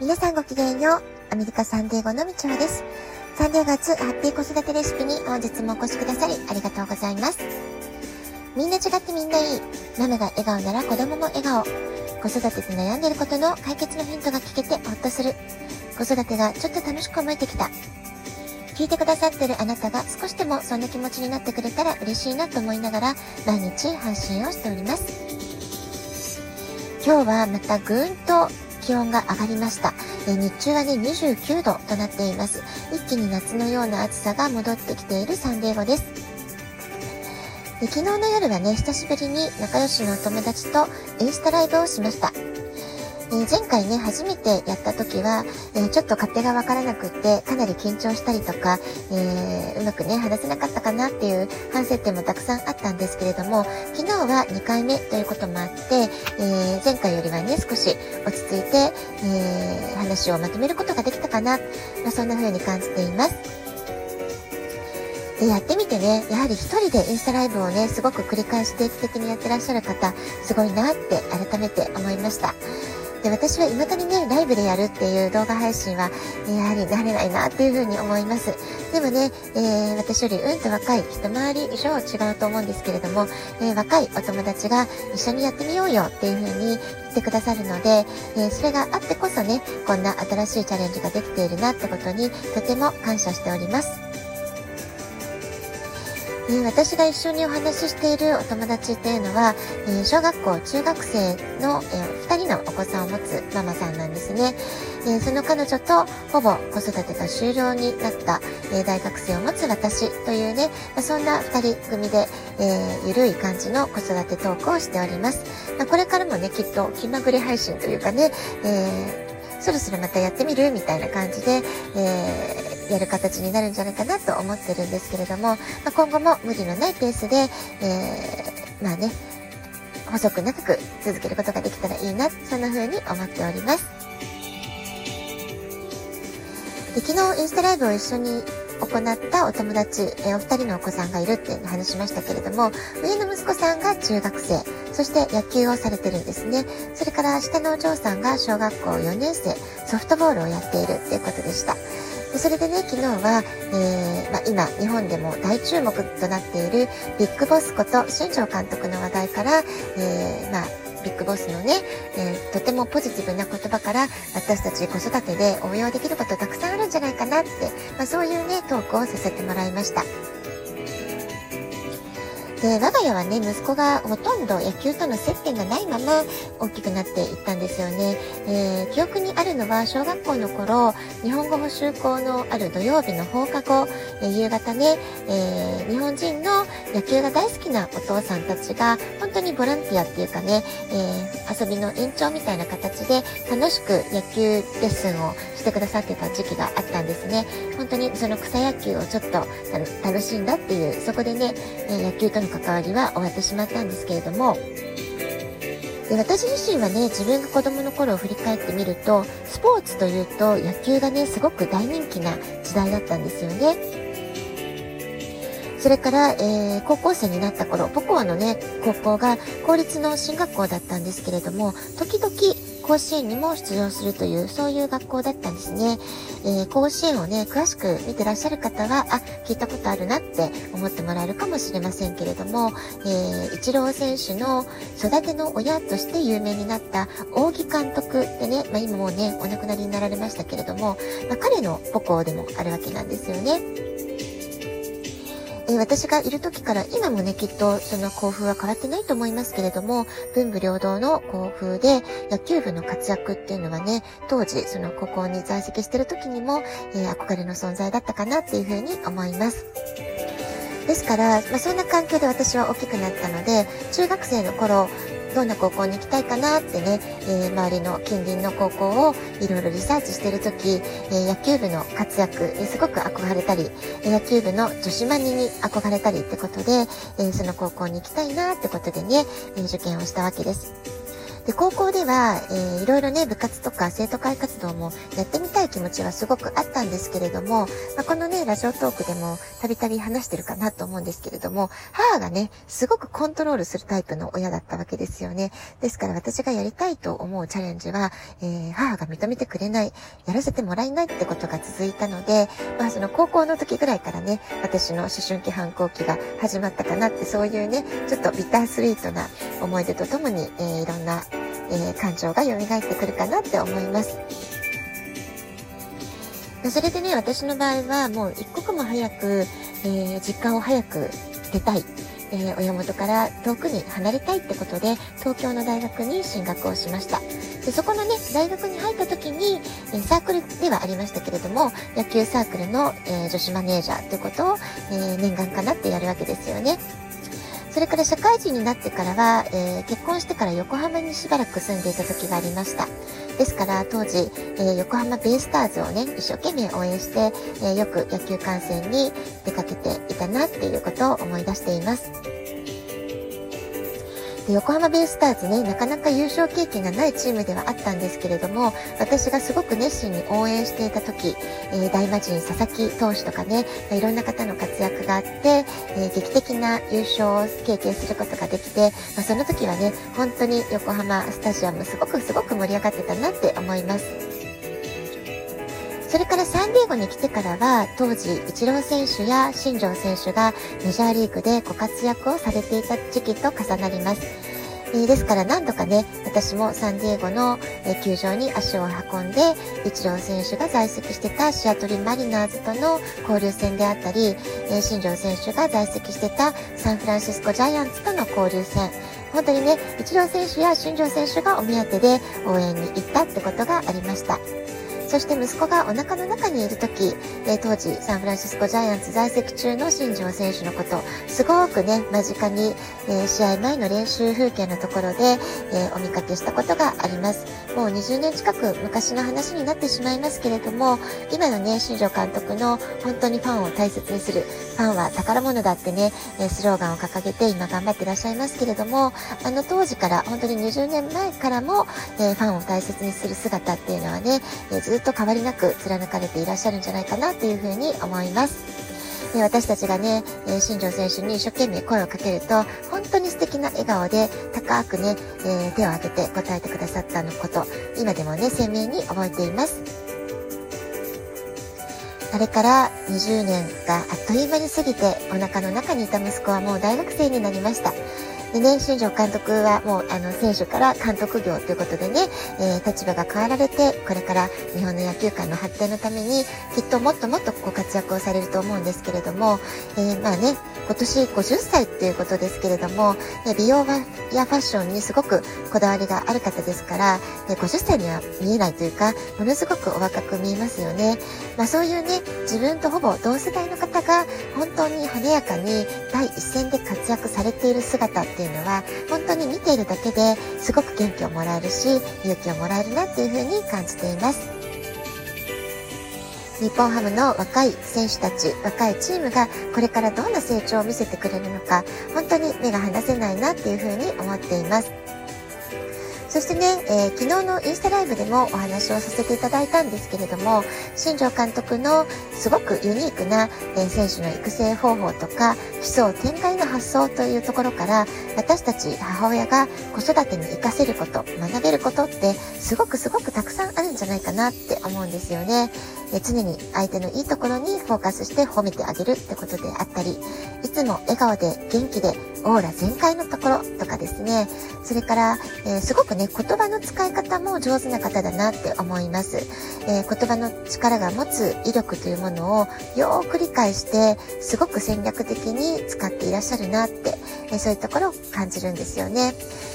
皆さんごきげんよう。アメリカサンデーゴのみちょです。サンデー月ハッピー子育てレシピに本日もお越しくださりありがとうございます。みんな違ってみんないい。ママが笑顔なら子供も笑顔。子育てで悩んでることの解決のヒントが聞けてほっとする。子育てがちょっと楽しく思えてきた。聞いてくださってるあなたが少しでもそんな気持ちになってくれたら嬉しいなと思いながら毎日配信をしております。今日はまたぐーんと気温が上がりました。え日中はね、29度となっています。一気に夏のような暑さが戻ってきているサンデーゴです。で昨日の夜はね、久しぶりに仲良しのお友達とインスタライブをしました。えー、前回ね、初めてやった時は、えー、ちょっと勝手がわからなくって、かなり緊張したりとか、えー、うまくね、話せなかったかなっていう反省点もたくさんあったんですけれども、昨日は2回目ということもあって、え前回よりはね、少し落ち着いて、え話をまとめることができたかな、まあ、そんな風に感じています。で、やってみてね、やはり一人でインスタライブをね、すごく繰り返し定期的にやってらっしゃる方、すごいなって改めて思いました。で、私は未だにね、ライブでやるっていう動画配信は、やはり慣れないなっていうふうに思います。でもね、えー、私よりうんと若い、一回り以上違うと思うんですけれども、えー、若いお友達が一緒にやってみようよっていうふうに言ってくださるので、えー、それがあってこそね、こんな新しいチャレンジができているなってことにとても感謝しております。え私が一緒にお話ししているお友達っていうのは、え小学校、中学生の、え2人のお子さんを持つママさんなんですね。えその彼女とほぼ子育てが終了になった、え大学生を持つ私というね、まそんな2人組で、え、ゆるい感じの子育てトークをしております。ま、これからもね、きっと気まぐれ配信というかね、えー、そろそろまたやってみる？みたいな感じで、えーやる形になるんじゃないかなと思ってるんですけれども、まあ、今後も無理のないペースで、えー、まあね、細く長く続けることができたらいいな、そんな風に思っております。で昨日インスタライブを一緒に行ったお友達、え、お二人のお子さんがいるって話しましたけれども、上の息子さんが中学生、そして野球をされてるんですね。それから下のお嬢さんが小学校4年生、ソフトボールをやっているっていうことでした。でそれでね、昨日は、えー、まあ、今、日本でも大注目となっているビッグボスこと新庄監督の話題から、えー、まあ、ビッグボスのね、えー、とてもポジティブな言葉から私たち子育てで応用できることたくさんあるんじゃないかなって、まあ、そういうね、トークをさせてもらいました。で、我が家はね、息子がほとんど野球との接点がないまま大きくなっていったんですよね。えー、記憶にあるのは小学校の頃、日本語補習校のある土曜日の放課後、えー、夕方ね、えー、日本人の野球が大好きなお父さんたちが、本当にボランティアっていうかね、え遊びの延長みたいな形で楽しく野球レッスンをしてくださってた時期があったんですね。本当にその草野球をちょっと楽しんだっていう、そこでね、え野球との関わりは終わってしまったんですけれども、で私自身はね、自分が子供の頃を振り返ってみると、スポーツというと野球がね、すごく大人気な時代だったんですよね。それから、えー、高校生になった頃、母校のね、高校が公立の進学校だったんですけれども、時々甲子園にも出場するという、そういう学校だったんですね。えー、甲子園をね、詳しく見てらっしゃる方は、あ、聞いたことあるなって思ってもらえるかもしれませんけれども、えー、イチロー選手の育ての親として有名になった扇監督でね、まあ、今もうね、お亡くなりになられましたけれども、まあ、彼の母校でもあるわけなんですよね。え私がいる時から今もね、きっとその校風は変わってないと思いますけれども、文武両道の校風で野球部の活躍っていうのはね、当時その高校に在籍してる時にも、えー、憧れの存在だったかなっていうふうに思います。ですから、まあ、そんな環境で私は大きくなったので、中学生の頃、どんな高校に行きたいかなってね、えー、周りの近隣の高校をいろいろリサーチしてる時、えー、野球部の活躍にすごく憧れたり、野球部の女子マニに憧れたりってことで、えー、その高校に行きたいなってことでね、え受験をしたわけです。で、高校では、えー、いろいろね、部活とか生徒会活動もやってみたい気持ちはすごくあったんですけれども、まあ、このね、ラジオトークでもたびたび話してるかなと思うんですけれども、母がね、すごくコントロールするタイプの親だったわけですよね。ですから私がやりたいと思うチャレンジは、えー、母が認めてくれない、やらせてもらえないってことが続いたので、まあその高校の時ぐらいからね、私の思春期反抗期が始まったかなって、そういうね、ちょっとビタースイートな思い出とともに、えー、いろんな、えー、感情が蘇ってくるかなって思います。それでね、私の場合はもう一刻も早く、えー、実家を早く出たい。えー、親元から遠くに離れたいってことで、東京の大学に進学をしました。でそこのね、大学に入った時に、えサークルではありましたけれども、野球サークルの、え女子マネージャーということを、え念願かなってやるわけですよね。それから社会人になってからは、えー、結婚してから横浜にしばらく住んでいた時がありました。ですから当時、えー、横浜ベイスターズをね、一生懸命応援して、えー、よく野球観戦に出かけていたなっていうことを思い出しています。で横浜ベイスターズね、なかなか優勝経験がないチームではあったんですけれども、私がすごく熱心に応援していた時、えー、大魔神佐々木投手とかね、まいろんな方の活躍があって、えー、劇的な優勝を経験することができて、まあ、その時はね、本当に横浜スタジアムすごくすごく盛り上がってたなって思います。それからサンディエゴに来てからは、当時、イチロー選手や新庄選手がメジャーリーグでご活躍をされていた時期と重なります。えー、ですから何度かね、私もサンディエゴの、えー、球場に足を運んで、イチロー選手が在籍してたシアトルマリナーズとの交流戦であったり、えー、新庄選手が在籍してたサンフランシスコジャイアンツとの交流戦、本当にね、イチロー選手や新庄選手がお目当てで応援に行ったってことがありました。そして息子がお腹の中にいる時、えー、当時サンフランシスコジャイアンツ在籍中の新庄選手のこと、すごくね、間近に、えー、試合前の練習風景のところで、えー、お見かけしたことがあります。もう20年近く昔の話になってしまいますけれども、今のね、新庄監督の本当にファンを大切にする、ファンは宝物だってね、えスローガンを掲げて今頑張ってらっしゃいますけれども、あの当時から本当に20年前からも、えファンを大切にする姿っていうのはね、えずっっと変わりなく貫かれていらっしゃるんじゃないかなというふうに思います。で私たちがね、え新庄選手に一生懸命声をかけると、本当に素敵な笑顔で高くね、えー、手を挙げて答えてくださったのこと、今でもね、鮮明に覚えています。あれから20年があっという間に過ぎて、お腹の中にいた息子はもう大学生になりました。でね、新庄監督はもう、あの、選手から監督業ということでね、えー、立場が変わられて、これから日本の野球界の発展のために、きっともっともっとご活躍をされると思うんですけれども、えー、まあね、今年50歳っていうことですけれども、美容やファッションにすごくこだわりがある方ですから、50歳には見えないというか、ものすごくお若く見えますよね。まあそういうね、自分とほぼ同世代の方が本当に華やかに第一線で活躍されている姿っていうのは、本当に見ているだけですごく元気をもらえるし、勇気をもらえるなっていうふうに感じています。日本ハムの若い選手たち、若いチームがこれからどんな成長を見せてくれるのか、本当に目が離せないなっていうふうに思っています。そしてね、えー、昨日のインスタライブでもお話をさせていただいたんですけれども、新庄監督のすごくユニークな、え、選手の育成方法とか、奇想天外な発想というところから、私たち母親が子育てに活かせること、学べることって、すごくすごくたくさんあるんじゃないかなって思うんですよね。え常に相手のいいところにフォーカスして褒めてあげるってことであったり、いつも笑顔で元気でオーラ全開のところとかですね、それから、えー、すごくね、言葉の使い方も上手な方だなって思います。えー、言葉の力が持つ威力というものをよーく理解して、すごく戦略的に使っていらっしゃるなって、えー、そういうところを感じるんですよね。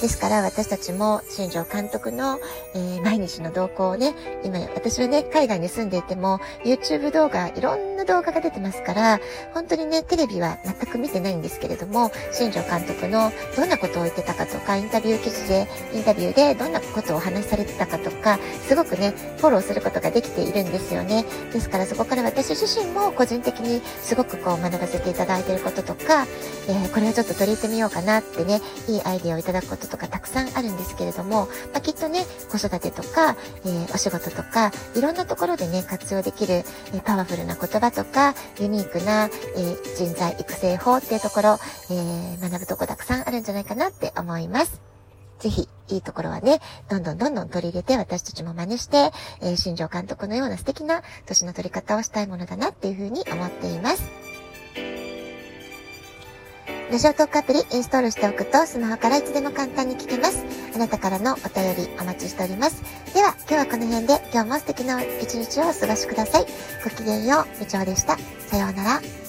ですから私たちも新庄監督の、えー、毎日の動向をね、今私はね、海外に住んでいても、YouTube 動画、いろんな動画が出てますから、本当にね、テレビは全く見てないんですけれども、新庄監督のどんなことを言ってたかとか、インタビュー記事で、インタビューでどんなことをお話しされてたかとか、すごくね、フォローすることができているんですよね。ですからそこから私自身も個人的にすごくこう学ばせていただいていることとか、えー、これをちょっと取り入れてみようかなってね、いいアイディアをいただくことととかたくさんあるんですけれども、まあ、きっとね、子育てとか、えー、お仕事とか、いろんなところでね、活用できる、えー、パワフルな言葉とか、ユニークな、え人材育成法っていうところ、え学ぶとこたくさんあるんじゃないかなって思います。ぜひ、いいところはね、どんどんどんどん取り入れて私たちも真似して、えー、新庄監督のような素敵な年の取り方をしたいものだなっていうふうに思っています。ラジオトークアプリインストールしておくとスマホからいつでも簡単に聞けます。あなたからのお便りお待ちしております。では、今日はこの辺で今日も素敵な一日をお過ごしください。ごきげんよう、みちおでした。さようなら。